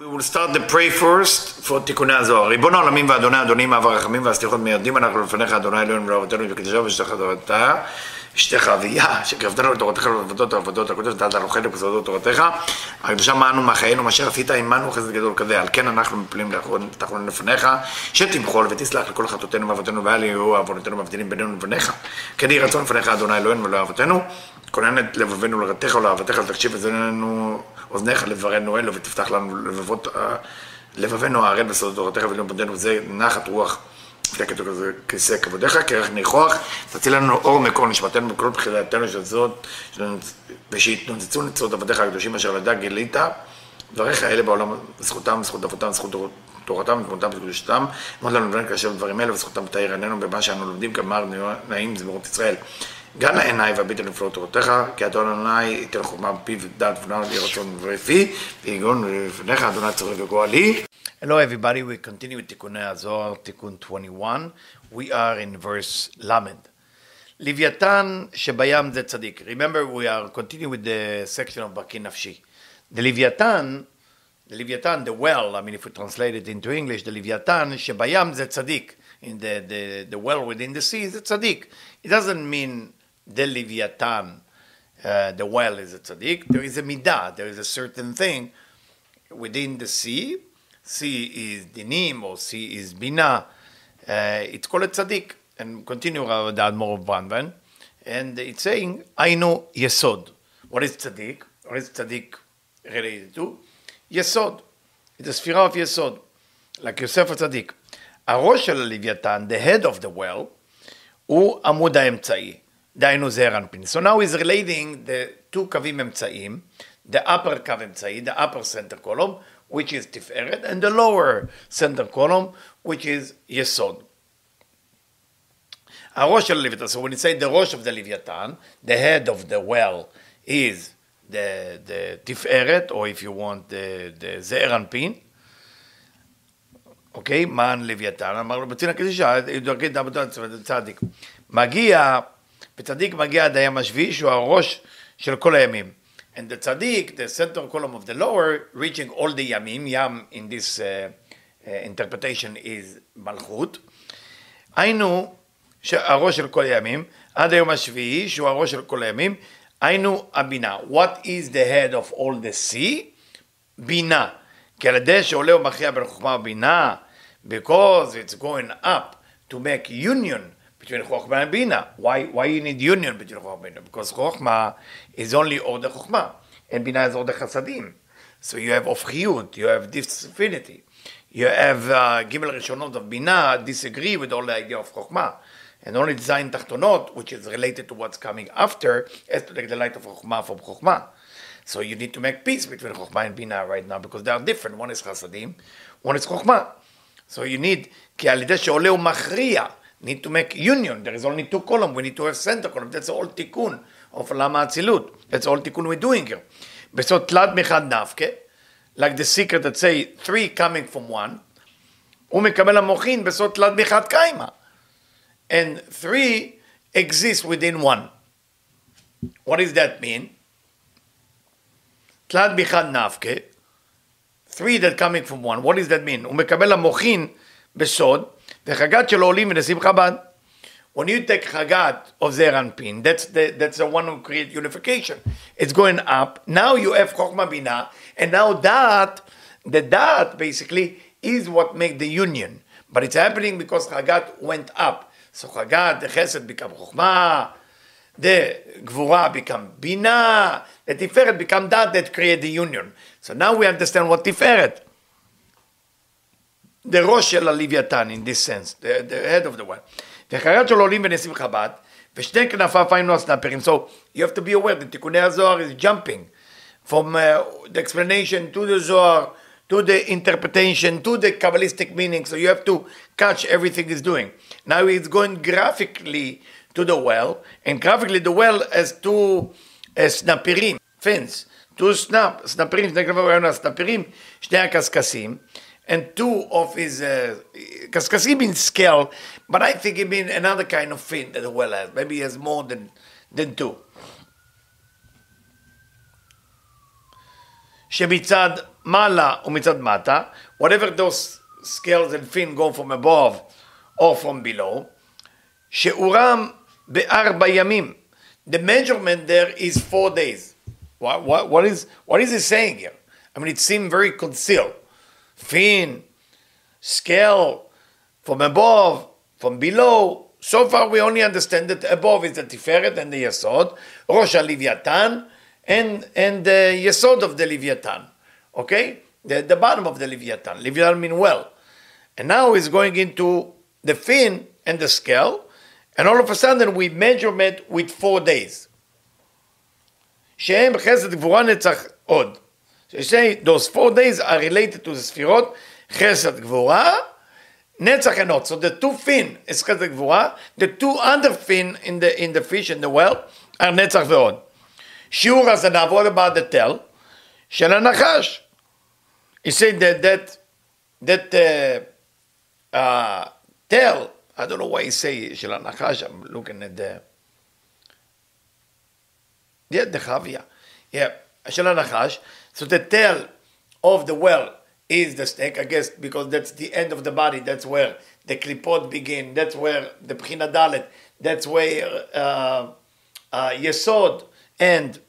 We will start the pray first for תיקוני הזוהר. ריבון העולמים ואדוני אדונים אב הרחמים והסליחות מיידים אנחנו לפניך אדוני אלוהינו ולאבותינו ובקדושה ושתך תורתה אשתך אביה שקרבתנו לתורתך ולעבודות העבודות הקודש נתת אנוכנו בסודות תורתך. הקדושה מענו מחיינו מה שעשית עמנו חסד גדול כזה. על כן אנחנו מפלים תחרון לפניך שתמחול ותסלח לכל חטאותינו ואבותינו ואל יהיו עוונותינו מבדילים בינינו לבניך. כן יהי רצון לפניך אדוני אלוהינו ולאבותינו כונן את לבבינו לרתך ולאהבתך תקשיב אזוננו אוזניך לברנו אלו ותפתח לנו לבבות לבבינו הערל בסודות תורתך ולמודנו וזה נחת רוח. כזה כיסא כבודיך, כרך ניחוח, תציל לנו אור מקור נשמתנו בכל בחילתנו של זאת, ושיתנוצצו נצרות עבדיך הקדושים אשר לדע גילית, דבריך אלה בעולם, זכותם, זכות אבותם, זכות תורתם, ותמותם וקדושתם, אמרת לנו לבן כאשר דברים אלה, וזכותם תאיר עינינו במה שאנו לומדים, גמר נעים זמירות ישראל. גם לעיניי והביט על נפלאות תורתך, כי אדון אדוני ייתן חוכמה בפיו ודעת ונעל לי רצון ורפי, ויגון לפניך אדוני צורך וגואלי. Hello everybody, we continue with תיקוני הזוהר, תיקון 21. We are in verse למד. לוויתן שבים זה צדיק. Remember, we are continuing with the section of בקי נפשי. The לוויתן, the לוויתן, the well, I mean if we translate it into English, the לוויתן שבים זה צדיק. In the, the, the well within the sea זה צדיק. It doesn't mean the uh, the well is a tzaddik. There is a midah, there is a certain thing within the sea. Sea is dinim or sea is bina. Uh, it's called a tzaddik. And continue with the Admor of Branvan. And it's saying, Ainu Yesod. What is tzaddik? What is tzaddik related to? Yesod. It's a sphere of Yesod. Like Yosef tzaddik. הראש של הלוויתן, the head of the well, הוא עמוד האמצעי. דהיינו זעיר אנפין. So now he's relating the two קווים אמצעיים, the upper קו אמצעי, the upper center column, which is תפארת, and the lower center column, which is יסוד. הראש של הלוויתן, so when you say the ראש of the לוויתן, the head of the well is the, the תפארת, or if you want the, the זעיר אנפין, אוקיי? מען לוויתן, אמר לו בצין הקדישה, דרכי דמותו צדיק. מגיע וצדיק מגיע עד הים השביעי, שהוא הראש של כל הימים. And the tzaddik, the center column of the lower, reaching all the yamim, yam in this uh, uh, interpretation is מלכות. היינו הראש של כל הימים, עד היום השביעי, שהוא הראש של כל הימים, היינו הבינה. What is the head of all the sea? בינה. כי על ידי שעולה ומכריע בין חוכמה ובינה, because it's going up to make union between Chokhmah and Bina. Why, why you need union between Chokhmah and Bina? Because Chokhmah is only Order Chokhmah, and Bina is Order Chasadim. So you have Ofchiyut, you have this affinity. You have uh, Gimel Rishonot of Bina disagree with all the idea of Chokhmah. And only design Tachtonot, which is related to what's coming after, has to take the light of Chokhmah from Chokhmah. So you need to make peace between Chokhmah and Bina right now because they are different. One is Chasadim, one is Chokhmah. So you need, כי על ידי שעולה ומכריע, need to make union. There is only two columns. We need to have center column. That's all tikkun of lama atzilut. That's all tikkun we're doing here. So tlat mechad nafke, like the secret that say three coming from one, ומקבל המוחין בסוד תלת מחד קיימה. And three exist within one. What does that mean? תלת מחד נפקה, three that coming from one. What does that mean? הוא מקבל המוחין בסוד, The Chagat Shel Olim V'Nesim Chabad. When you take Chagat of Zer Anpin, that's the, that's the one who create unification. It's going up. Now you have chokma Binah, and now that, the that basically is what make the union. But it's happening because Chagat went up. So Chagat, the Chesed become chokma, the Gvura become Binah, the Tiferet become that that create the union. So now we understand what Tiferet The ראש של הלוויתן, in this sense, the, the head of the one. וחייט שלו עולים ונשיאים חב"ד, ושתי כנפיו היינו הסנפרים. So you have to be aware that תיקוני הזוהר is jumping from uh, the explanation to the Zohar, to the interpretation, to the Kabbalistic meaning. So you have to catch everything he's doing. Now he's going graphically to the well, and graphically the well has two uh, סנפירים, fins, two snap, סנפירים, שני כנפיו היינו הסנפירים, שני הקשקשים. and two of his because uh, he means scale, but I think he means another kind of fin that the well has. Maybe he has more than than two. שמצד מעלה ומצד מטה, whatever those scales and fin go from above or from below, שיעורם בארבע ימים. The measurement there is four days. What, what, what, is, what is he saying here? I mean, it seemed very concealed. Fin, scale, from above, from below. So far, we only understand that above is the Tiferet and the Yesod, Rosh Leviathan, and, and the Yesod of the Leviathan. Okay? The, the bottom of the Leviathan. Leviathan mean well. And now he's going into the fin and the scale, and all of a sudden we measurement with four days. שהם חסד גבורה נצח עוד. Say those four days are related to the ספירות חסד גבורה, נצח and עוד. So the two fin is חסד גבורה, the two under fin in the, in the fish in the well are נצח ועוד. שיעור הזנב, what about the tail? של הנחש. He said that that, that uh, uh, tail, I don't know why he say של הנחש, I'm looking at the... Yeah, the Chavia. Yeah, של הנחש. So the tail of the well is the snake, I guess, because that's the end of the body. That's where the klipot begin. That's where the Bchina Dalet. That's where uh, uh, Yesod and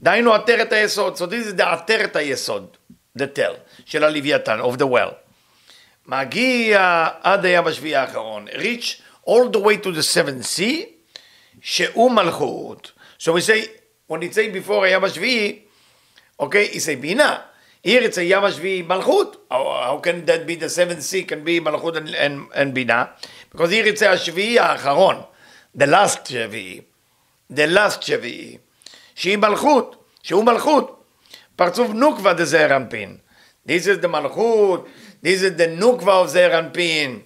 דהיינו עטרת היסוד. So this is the עטרת היסוד, the tail, של הלוויתן, of the well. מגיע עד הים השביעי האחרון. reach all the way to the seventh sea, שהוא מלכות. So we say, it say before הים השביעי, it's a בינה. It's a ים השביעי מלכות. How, can that be the seventh sea can be מלכות and, בינה? Here it's a השביעי האחרון. The last שביעי. The last שביעי. שהיא מלכות, שהוא מלכות. פרצוף נוקבה דזעיר אנפין. This is the מלכות, this is the נוקבה of זעיר אנפין.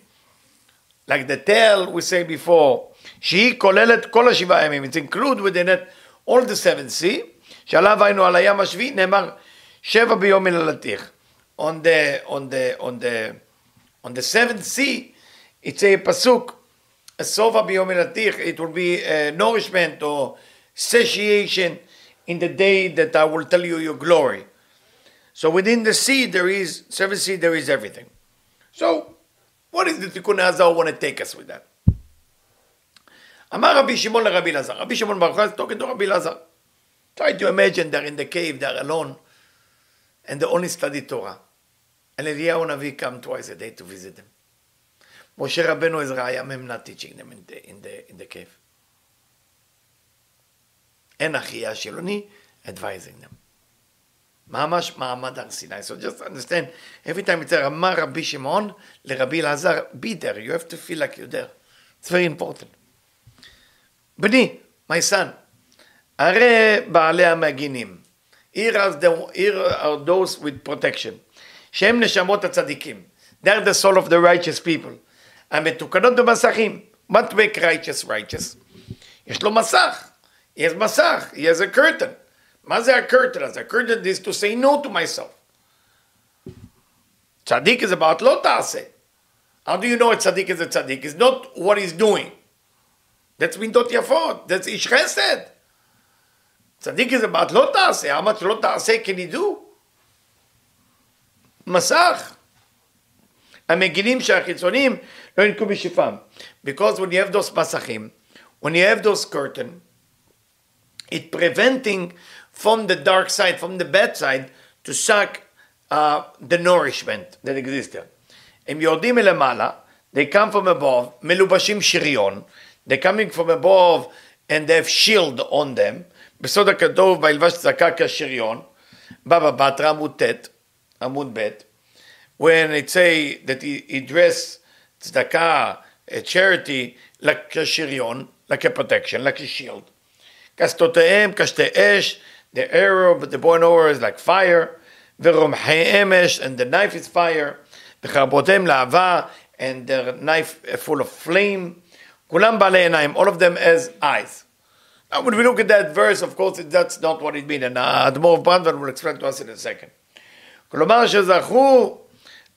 Like the tail we say before, שהיא כוללת כל השבעה ימים. It's include within it all the seven sea, שעליו היינו על הים השביעי, נאמר שבע ביום מללתיך. On the, on the, on the, on the seventh sea, it's a pasuk, סובה ביום מללתיך, it will be uh, nourishment or satiation in the day that I will tell you your glory. So within the sea there is, seven sea, there is everything. So, what is the Tikkun Hazar want to take us with that? אמר רבי שמעון לרבי אלעזר, רבי שמעון ברוך הוא talking to רבי אלעזר. Try to imagine they're in the cave, they're alone, and they only study Torah. And Eliyahu Navi come twice a day to visit them. Moshe Rabbeinu is Rayam not teaching them in the, in the, in the cave. אין אחיה שילוני advising them. ממש מעמד הר סיני. So just understand, every time it's אמר רבי שמעון לרבי אלעזר, be there, you have to feel like you're there. It's very important. בני, my son, הרי בעלי המגינים, here are, the, here are those with protection, שהם נשמות הצדיקים. They're the soul of the righteous people. המתוקנות במסכים. What make righteous righteous? יש לו מסך. He has masach. He has a curtain. מה זה curtain? אז curtain is to say no to myself. Tzaddik is about lo ta'aseh. How do you know a tzaddik is a tzaddik? It's not what he's doing. That's ish chesed. Tzaddik is about lo ta'aseh. How much lo ta'aseh can he do? מסך. המגינים שהחיצוניים לא ינקו בשפם. Because when you have those מסכים, when you have those curtain, it preventing from the dark side, from the bad side, to suck uh, the nourishment that exists there. הם יורדים מלמעלה, they come from above, מלובשים שריון, they're coming from above and they have shield on them, בסוד הכתוב וילבש צדקה כשריון, בבא בתרא עמוד ט', עמוד ב', when it say that he, he dress צדקה, charity, like a שריון, like a protection, like a shield. קסדותיהם קשתי אש, the arrow, but the bow and arrow is like fire, ורומחי אמש, and the knife is fire, וחרבותיהם להבה, and the knife full of flame, כולם בעלי עיניים, all of them as eyes. Now when we look at that verse, of course that's not what it means, and האדמו"ר ברנדמן will explain to us in a second. כלומר שזכו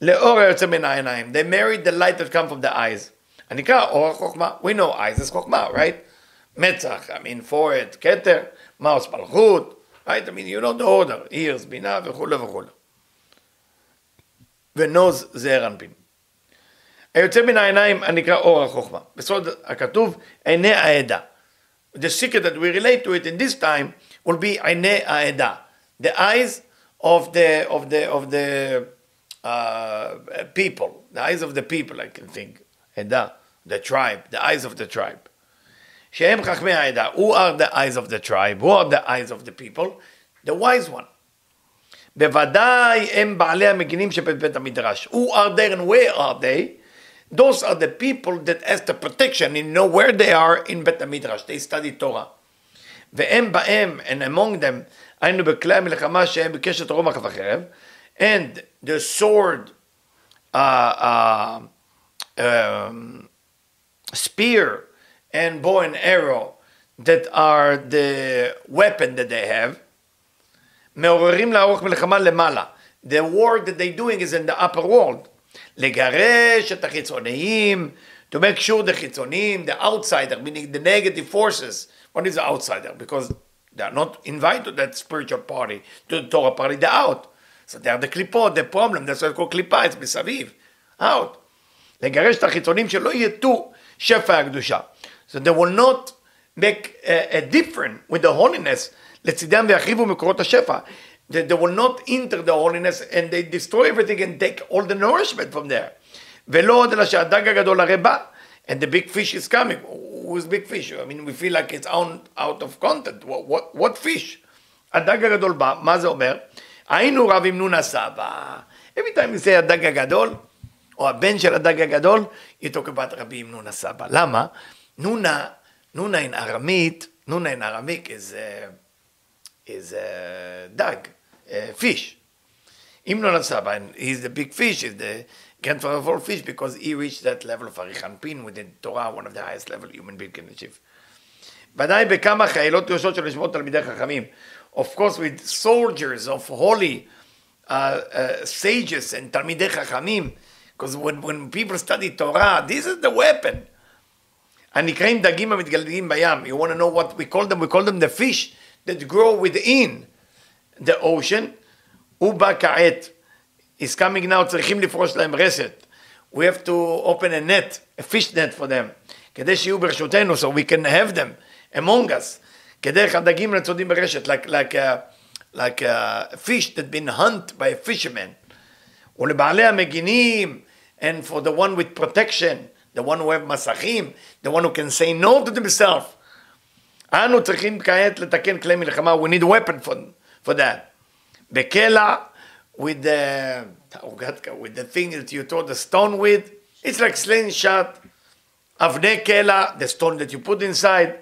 לאור היוצא מן העיניים, they married the light that come from the eyes. הנקרא אור החוכמה, we know eyes is חוכמה, right? מצח, I mean forehead, כתר, מאוס מלכות, Right? I mean, you know the order, ears, בינה וכולי וכולי. ונוז זעיר אנפין. היוצא מן העיניים הנקרא אור החוכמה. בסוד הכתוב עיני העדה. The secret that we relate to it in this time will be עיני העדה. The eyes of the, of the, of the uh, people. The eyes of the people, I can think. עדה, the tribe, the eyes of the tribe. שהם חכמי העדה. Who are the eyes of the tribe? Who are the eyes of the people? The wise one. בוודאי הם בעלי המגינים שבבית המדרש. Who are they and where are they? Those are the people that ask the protection and know where they are in בית המדרש. They study Torah. והם בהם, and among them, היינו בכלי המלחמה שהם בקשת רומח וחרב, and the sword, uh, uh, um, spear, and bow and arrow that are the weapon that they have, מעוררים לערוך מלחמה למעלה. The war that they're doing is in the upper world. לגרש את החיצוניים, to make sure the חיצוניים, the outsider, meaning the negative forces. What is the outsider? Because they are not invited to that spiritual party, to the Torah party, they're out. So they are the קליפות, the problem, that's why it's called קליפה, it's מסביב, out. לגרש את החיצונים שלא יטו שפע הקדושה. So they will not make a, a difference with the holiness לצידם ויחריבו מקורות השפע. They, they will not enter the holiness and they destroy everything and take all the nourishment from there. ולא עוד אלא שהדג הגדול הרי בא, and the big fish is coming. Who's big fish? I mean, we feel like it's out, out of content. What, what, what fish? הדג הגדול בא, מה זה אומר? היינו רב עם נונה סבא. Every time you say הדג הגדול, או הבן של הדג הגדול, you talk about רבי עם נונה סבא. למה? נונה, נונה in ארמית, נונה in ארמיק is... Uh, is a dog, a fish. Imnon Saba, and he's the big fish, he's the grandfather of all fish because he reached that level of Arichan Pin within Torah, one of the highest level human being can achieve. ודאי בכמה חיילות יושבות של לשמות תלמידי חכמים. Of course, with soldiers of holy uh, uh, sages and תלמידי חכמים, because when, when people study Torah, this is the weapon. הנקראים דגים המתגלגלים בים. You want to know what we call them? We call them the fish that grow within The ocean. Uba ka'et is coming now, צריכים לפרוש להם רשת. We have to open a net, a fish net for them, כדי שיהיו ברשותנו, so we can have them among us. כדרך הדגים לצודים ברשת, like, like, a, like a fish that been hunted by a fisherman. ולבעלי המגינים, and for the one with protection, the one who have מסכים, the one who can say no to themselves. אנו צריכים כעת לתקן כלי מלחמה, we need weapon for, for that. בקלע, with the, with the thing that you throw the stone with, it's like slingshot. אבני קלע, the stone that you put inside.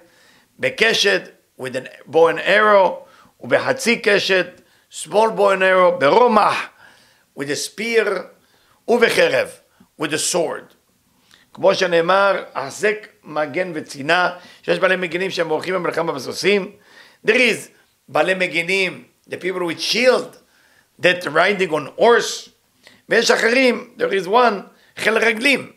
בקשת, with a bow and arrow, ובחצי קשת, small bow and arrow, ברומח, with a spear, ובחרב, with a sword. כמו שנאמר, החזק מגן וצינה, שיש בעלי מגינים שהם עורכים במלחמה בסוסים. There is בעלי מגינים, the people with shield, that riding on horse, ויש אחרים, there is one, חיל רגלים.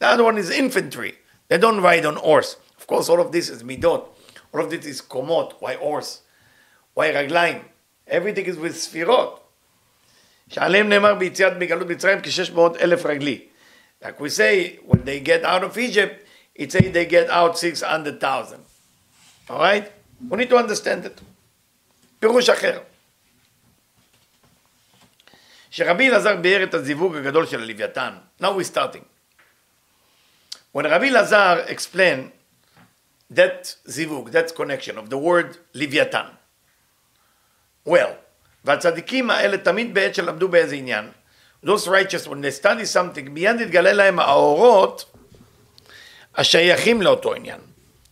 The other one is infantry, they don't ride on horse. Of course, all of this is מידות, all of this is קומות, why horse, why רגליים, everything is with ספירות. שעליהם נאמר ביציאת מגלות מצרים כ-600 אלף רגלי. Like we say, when they get out of Egypt, it says they get out 600,000. All right? We need to understand it. פירוש אחר. שרבי אלעזר ביאר את הזיווג הגדול של הלוויתן. Now we're starting. When רבי אלעזר explained that זיווג, that connection of the word לוויתן. Well, והצדיקים האלה תמיד בעת שלמדו באיזה עניין, those righteous, when they study something, מיד יתגלה להם האורות השייכים לאותו עניין.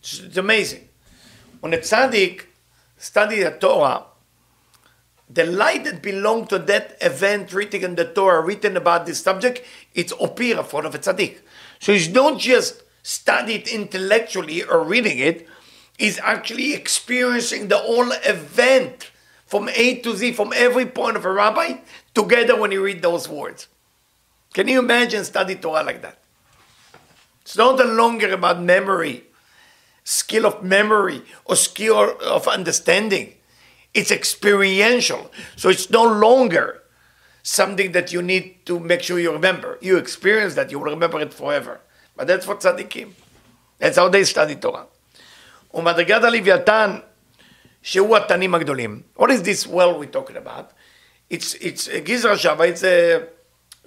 It's amazing. When a tzaddik study the Torah, the light that belonged to that event written in the Torah, written about this subject, it's opira for the tzaddik. So you don't just study it intellectually or reading it, he's actually experiencing the whole event from A to Z, from every point of a rabbi, together when you read those words. Can you imagine study Torah like that? It's not longer about memory, skill of memory, or skill of understanding. It's experiential. So it's no longer something that you need to make sure you remember. You experience that, you will remember it forever. But that's what tzaddikim. That's how they study Torah. ומדרגת הלוויתן, שהוא התנים הגדולים. What is this well we're talking about? It's, it's Gizra Shava, it's uh,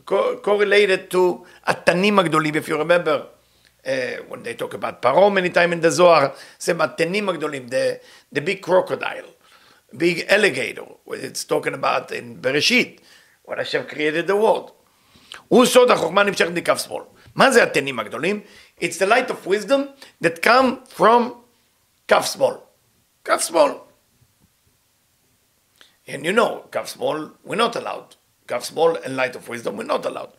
co- correlated to התנים הגדולים, if you remember. Uh, when they talk about Paro many times in the Zohar, say התנים הגדולים, the, the big crocodile, big alligator, it's talking about in Bereshit, when Hashem created the world. הוא סוד החוכמה נמשכת מכף שמאל. מה זה התנים הגדולים? It's the light of wisdom that come from כף שמאל. כף שמאל. And you know, כף שמאל, we're not allowed. כף שמאל and light of wisdom, we're not allowed.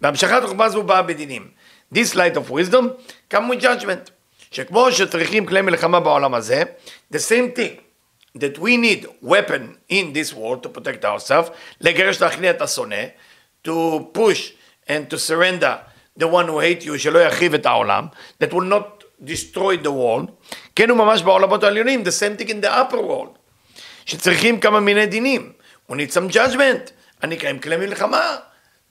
בהמשכת חוכמה זו באה בדינים. This light of wisdom come with judgment. שכמו שצריכים כלי מלחמה בעולם הזה, the same thing. that we need weapon in this world to protect ourselves, לגרש להכניע את השונא, to push and to surrender the one who hate you, שלא יחריב את העולם, that will not destroy the world, כן הוא ממש בעולמות העליונים, the same thing in the upper world, שצריכים כמה מיני דינים, we need some judgment, הנקראים כלי מלחמה,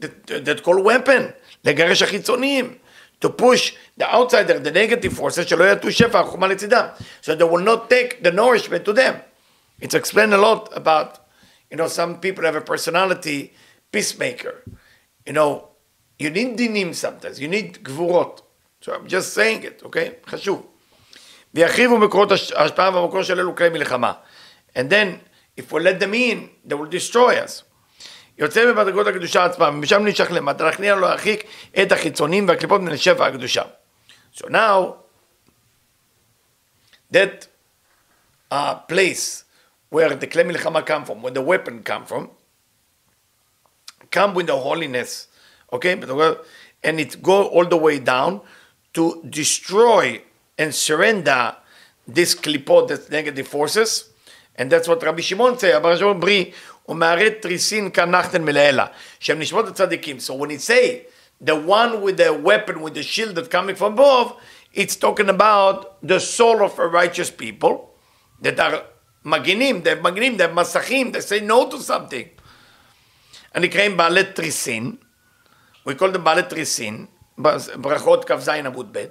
that, that call weapon, לגרש החיצוניים, to push the outsider, the negative forces, שלא יטו שפע, החוכמה לצידם, so they will not take the nourishment to them. It's explained a lot about, you know, some people have a personality peacemaker. You know, you need dinim sometimes, you need gvurot. So I'm just saying it, okay? חשוב. ויחריבו מקורות ההשפעה והמקור של אלו כלי מלחמה. And then, if we let them in, they will destroy us. יוצא במדרגות הקדושה עצמם, ומשם נשך למטה, להכניע לו להרחיק את החיצונים והקליפות מן השפע הקדושה. So now, that uh, place where the kli milchama come from, where the weapon come from, come with the holiness, okay? And it go all the way down to destroy and surrender this klipot, this negative forces. And that's what Rabbi Shimon say, Rabbi Shimon Bri, ומערת תריסין כנחתן מלעילה, שהם נשמות הצדיקים. So when it say, the one with the weapon, with the shield that coming from above, it's talking about the soul of a righteous people that are מגינים, they מגינים, they מסכים, they say no to something. הנקראים בעלי תריסין, we call them בעלי תריסין, ברכות כ"ז עמוד ב',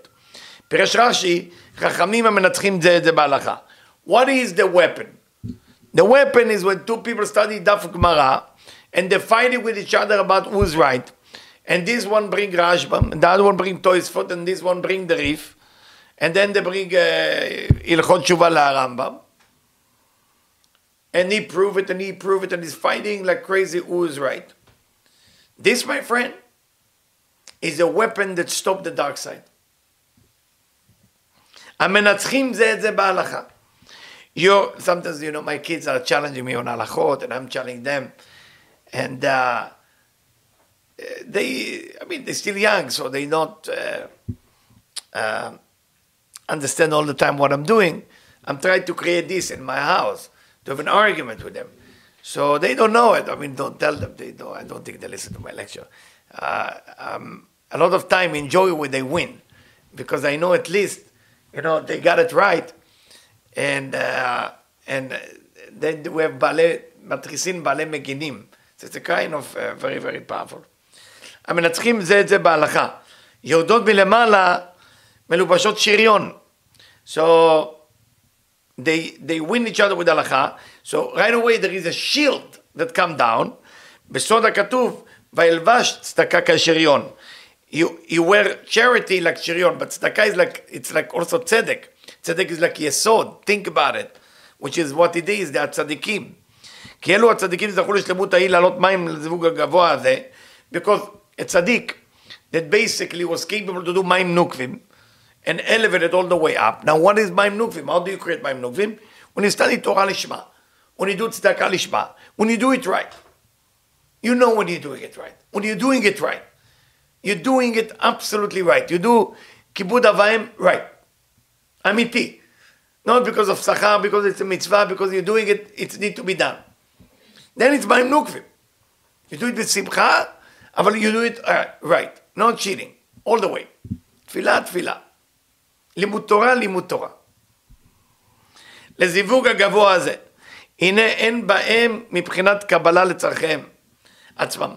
פירש רש"י, חכמים המנצחים זה את זה בהלכה. What is the weapon? The weapon is when two people study Daf Gemara and they're fighting with each other about who's right. And this one bring Rashbam, and the other one bring Toysfot, and this one bring the Rif. And then they bring Ilchot uh, Shuvah Rambam. And he prove it, and he prove it, and he's fighting like crazy who is right. This, my friend, is a weapon that stopped the dark side. המנצחים זה את זה בהלכה. you sometimes you know my kids are challenging me on halachot and I'm challenging them, and uh, they I mean they're still young, so they don't uh, uh, understand all the time what I'm doing. I'm trying to create this in my house to have an argument with them, so they don't know it. I mean, don't tell them they don't. I don't think they listen to my lecture. Uh, um, a lot of time enjoy when they win, because I know at least you know they got it right and uh, and then we have בעלי, מתריסים בעלי מגינים. So it's a kind of uh, very very powerful. המנצחים זה את זה בהלכה. יורדות מלמעלה מלובשות שריון. So they, they win each other with הלכה. So right away there is a shield that come down. בסוד הכתוב, וילבש צדקה כשריון. You, you wear charity like שריון, but צדקה is like, it's like also tzedek. צדק is like יסוד, think about it, which is what it is, זה הצדיקים. כי אלו הצדיקים זכו לשלמות ההיא לעלות מים לזיווג הגבוה הזה, because a צדיק that basically was capable to do מים נוקבים, and elevated all the way up. Now what is מים נוקבים? How do you create מים נוקבים? When you study תורה לשמה, when you do צדקה לשמה, when you do it right. You know when you're doing it right. When you're doing it right. You're doing it absolutely right. You do כיבוד אב right. אמיתי. Not because of שכר, because it's a mitzvah, because you're doing it, it need to be done. Then it's מים נוקבים. You do it בשמחה, אבל you do it uh, right, not cheating, all the way. תפילה, תפילה. לימוד תורה, לימוד תורה. לזיווג הגבוה הזה, הנה אין בהם מבחינת קבלה לצורכיהם עצמם.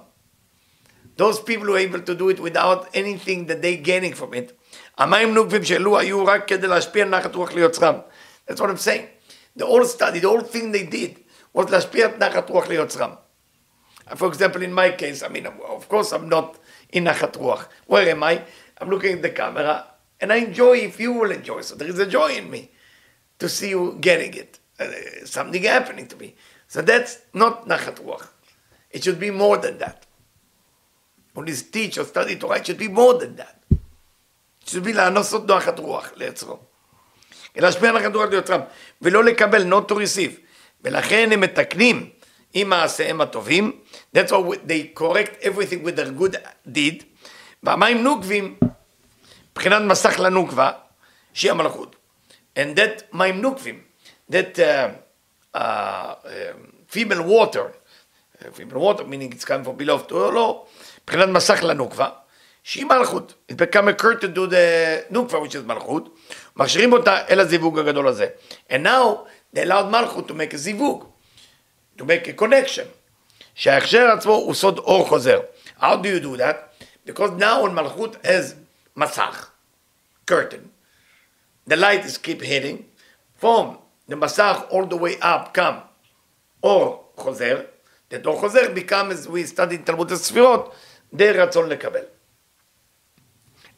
Those people who are able to do it without anything that they gaining from it, המים נוקבים שאלו היו רק כדי להשפיע נחת רוח ליוצרם. That's what I'm saying. The whole study, the whole thing they did was להשפיע את נחת רוח ליוצרם. For example, in my case, I mean, of course I'm not in נחת רוח. Where am I? I'm looking at the camera and I enjoy if you will enjoy. So there is a joy in me to see you getting it. Uh, something happening to me. So that's not נחת רוח. It should be more than that. When you teach or study Torah, it should be more than that. Should be לענוסות נחת רוח ליצרו. להשפיע נחת רוח ליוצרם, ולא לקבל, not to receive. ולכן הם מתקנים עם מעשיהם הטובים. That's why they correct everything with their good deed. והמים נוקבים, מבחינת מסך לנוקבה, שהיא המלכות. And that מים נוקבים, that uh, uh, female water, female water meaning it's coming from below to low, מבחינת מסך לנוקבה, שהיא מלכות. It become a curtain to the נוקבה, which is מלכות, מכשירים אותה אל הזיווג הגדול הזה. And now they allowed מלכות to make a זיווג, to make a connection. שההכשר עצמו הוא סוד אור חוזר. How do you do that? Because now when מלכות has מסך, curtain, the light is keep hitting, from the מסך all the way up come אור חוזר, that אור חוזר become as we study תלמוד הספירות, די רצון לקבל.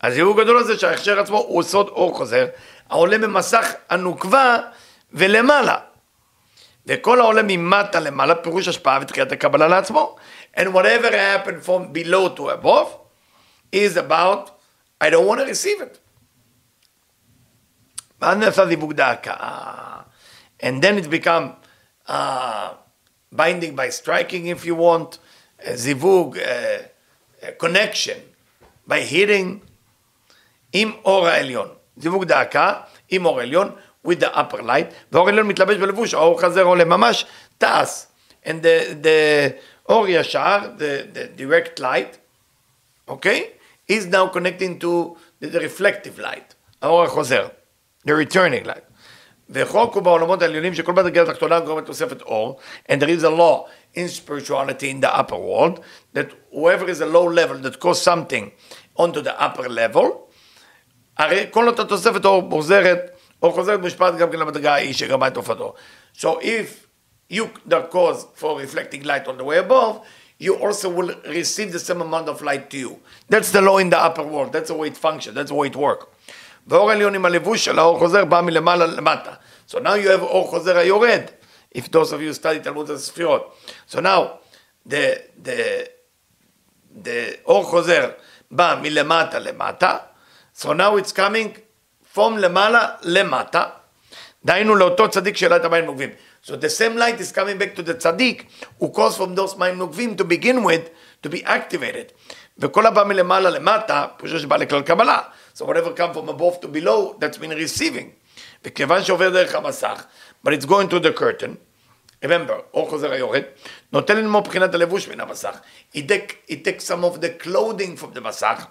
הזיווג הגדול הזה שההכשר עצמו הוא סוד אור חוזר, העולה ממסך הנוקבה ולמעלה. וכל העולה ממטה למעלה, פירוש השפעה ותחיית הקבלה לעצמו. And whatever happened from below to above is about, I don't want to receive it. ואז נעשה זיווג דאקה. And then it become uh, binding by striking if you want, זיווג, uh, uh, connection, by hitting, עם אור העליון. זיווג דאקה, עם אור עליון, with the upper light, והאור עליון מתלבש בלבוש, האור חזר עולה ממש, טס. And the, the אור ישר, the, the direct light, okay, is now connecting to the, the reflective light, האור החוזר, the returning light. וחוק הוא בעולמות העליונים שכל בדרגה התחתונה גורמת תוספת אור, and there is a law in spirituality in the upper world, that whoever is a low level that cause something onto the upper level, הרי כל אותה תוספת אור חוזרת או חוזרת מושפעת גם כן למדרגה ההיא שגרמה את הופעתו. So if you the cause for reflecting light on the way above, you also will receive the same amount of light to you. That's the law in the upper world, that's the way it functions, that's the way it works. ואור עליון עם הלבוש של האור חוזר בא מלמעלה למטה. So now you have אור חוזר היורד, if those of you study תלמוד הספירות. So now, the, the, the אור חוזר בא מלמטה למטה, so now it's coming from למעלה למטה, דהיינו לאותו צדיק שהעלה את המים נוקבים. So the same light is coming back to the צדיק, who caused from those מים נוקבים to begin with, to be activated. וכל הבא מלמעלה למטה, פירושו שבא לכלל קבלה. So whatever come from above to below, that's been receiving. וכיוון שעובר דרך המסך, but it's going to the curtain, remember, אור חוזר היורד, נותן ללמוד מבחינת הלבוש מן המסך. He take, he take some of the clothing from the מסך,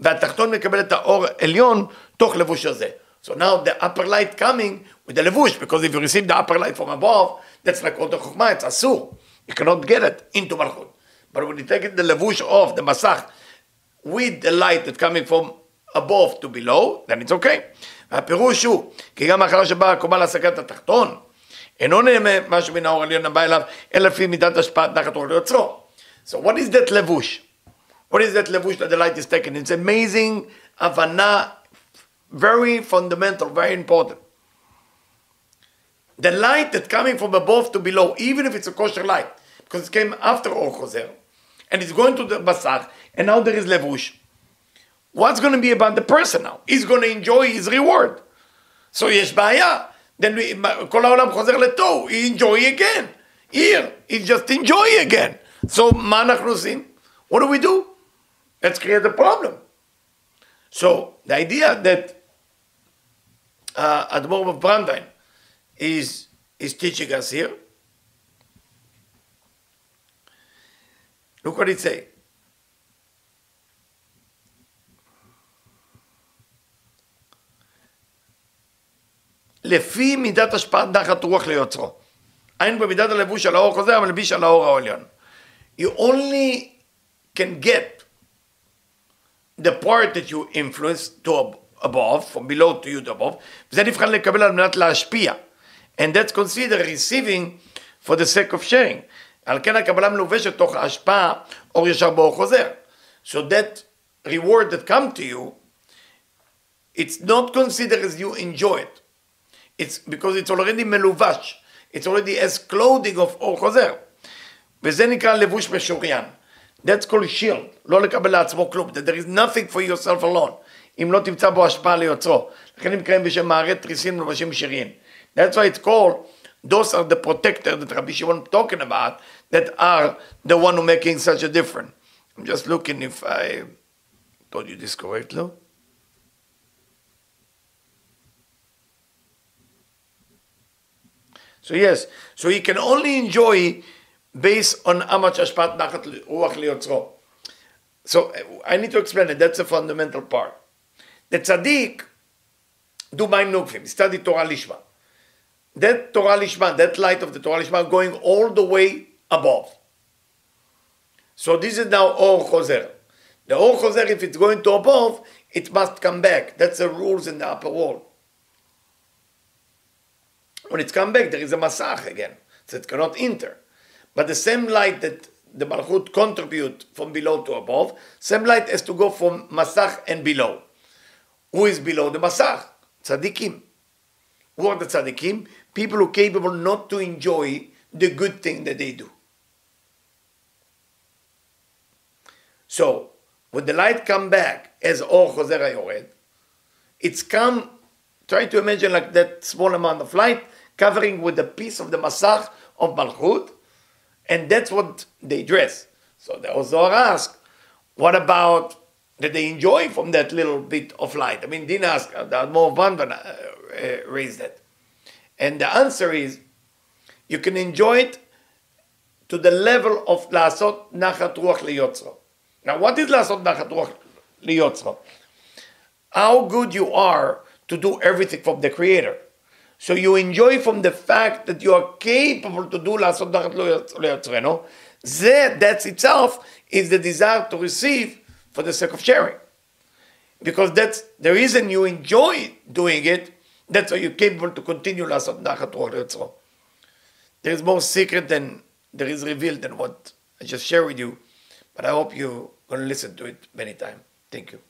והתחתון מקבל את האור עליון תוך לבוש הזה. So now the upper light coming with the לבוש, because if you receive the upper light from above, that's like all the חוכמה, it's אסור. You cannot get it into מלכות. But when you take it, the לבוש of the מסך, with the light that coming from above to below, then it's okay. והפירוש הוא, כי גם אחר שבאה הקומה להשגת התחתון, אינו נהנה משהו מן האור העליון הבא אליו, אלא לפי מידת השפעת נחת אור ליוצרו. So what is that לבוש? What is that levush that the light is taken? It's amazing, avana, very fundamental, very important. The light that coming from above to below, even if it's a kosher light, because it came after Or Choser, and it's going to the Basach, and now there is levush. What's going to be about the person now? He's going to enjoy his reward. So יש בעיה. Then we, כל העולם חוזר לתוהו, he enjoy again. Here, he just enjoy again. So מה אנחנו עושים? What do we do? Let's create a problem. So the idea that uh, Admor of Brandwein is, is teaching us here, look what it say. לפי מידת השפעת נחת רוח ליוצרו. אין במידת הלבוש על האור חוזר, המלביש על האור העליון. You only can get the part that you influence to above, from below to you to above, וזה נבחן לקבל על מנת להשפיע. And that's considered receiving for the sake of sharing. על כן הקבלה מלובשת תוך ההשפעה, אור ישר באור חוזר. So that reward that come to you, it's not considered as you enjoy it. It's because it's already מלובש. It's already as clothing of אור חוזר. וזה נקרא לבוש משוריין. That's called shield, לא לקבל לעצמו כלום. That there is nothing for yourself alone. אם לא תמצא בו השפעה ליוצרו. לכן הם נקראים בשם מערי תריסים מלובשים שריין. That's why it's called, those are the protectors that Rabbi Shimon talking about, that are the one who making such a difference. I'm just looking if I told you this correctly. So yes, so he can only enjoy based on how much ashpat nachat ruach liyotzro. So I need to explain it. That's a fundamental part. The tzaddik do mind nukvim, study Torah lishma. That Torah lishma, that light of the Torah lishma, going all the way above. So this is now or choser. The or choser, if it's going to above, it must come back. That's the rules in the upper world. When it's come back, there is a masach again, so it cannot enter. But the same light that the Malchut contribute from below to above, same light has to go from Masach and below. Who is below the Masach? Tzaddikim. Who are the Tzaddikim? People who are capable not to enjoy the good thing that they do. So, when the light come back as Or Choser Yored, it's come, try to imagine like that small amount of light covering with a piece of the Masach of Malchut, and that's what they dress. So the Ozor asked, what about that they enjoy from that little bit of light? I mean, didn't ask, uh, the more one uh, uh, raised that. And the answer is, you can enjoy it to the level of לעשות נחת רוח ליוצרו. Now, what is לעשות נחת רוח ליוצרו? How good you are to do everything from the Creator. So you enjoy from the fact that you are capable to do לעשות תחת ליוצרנו. זה, that itself is the desire to receive for the sake of sharing. Because that's the reason you enjoy doing it, that's why you're capable to continue לעשות נחת רוח ליוצרו. There is more secret than there is revealed than what I just shared with you, but I hope you're going to listen to it many times. Thank you.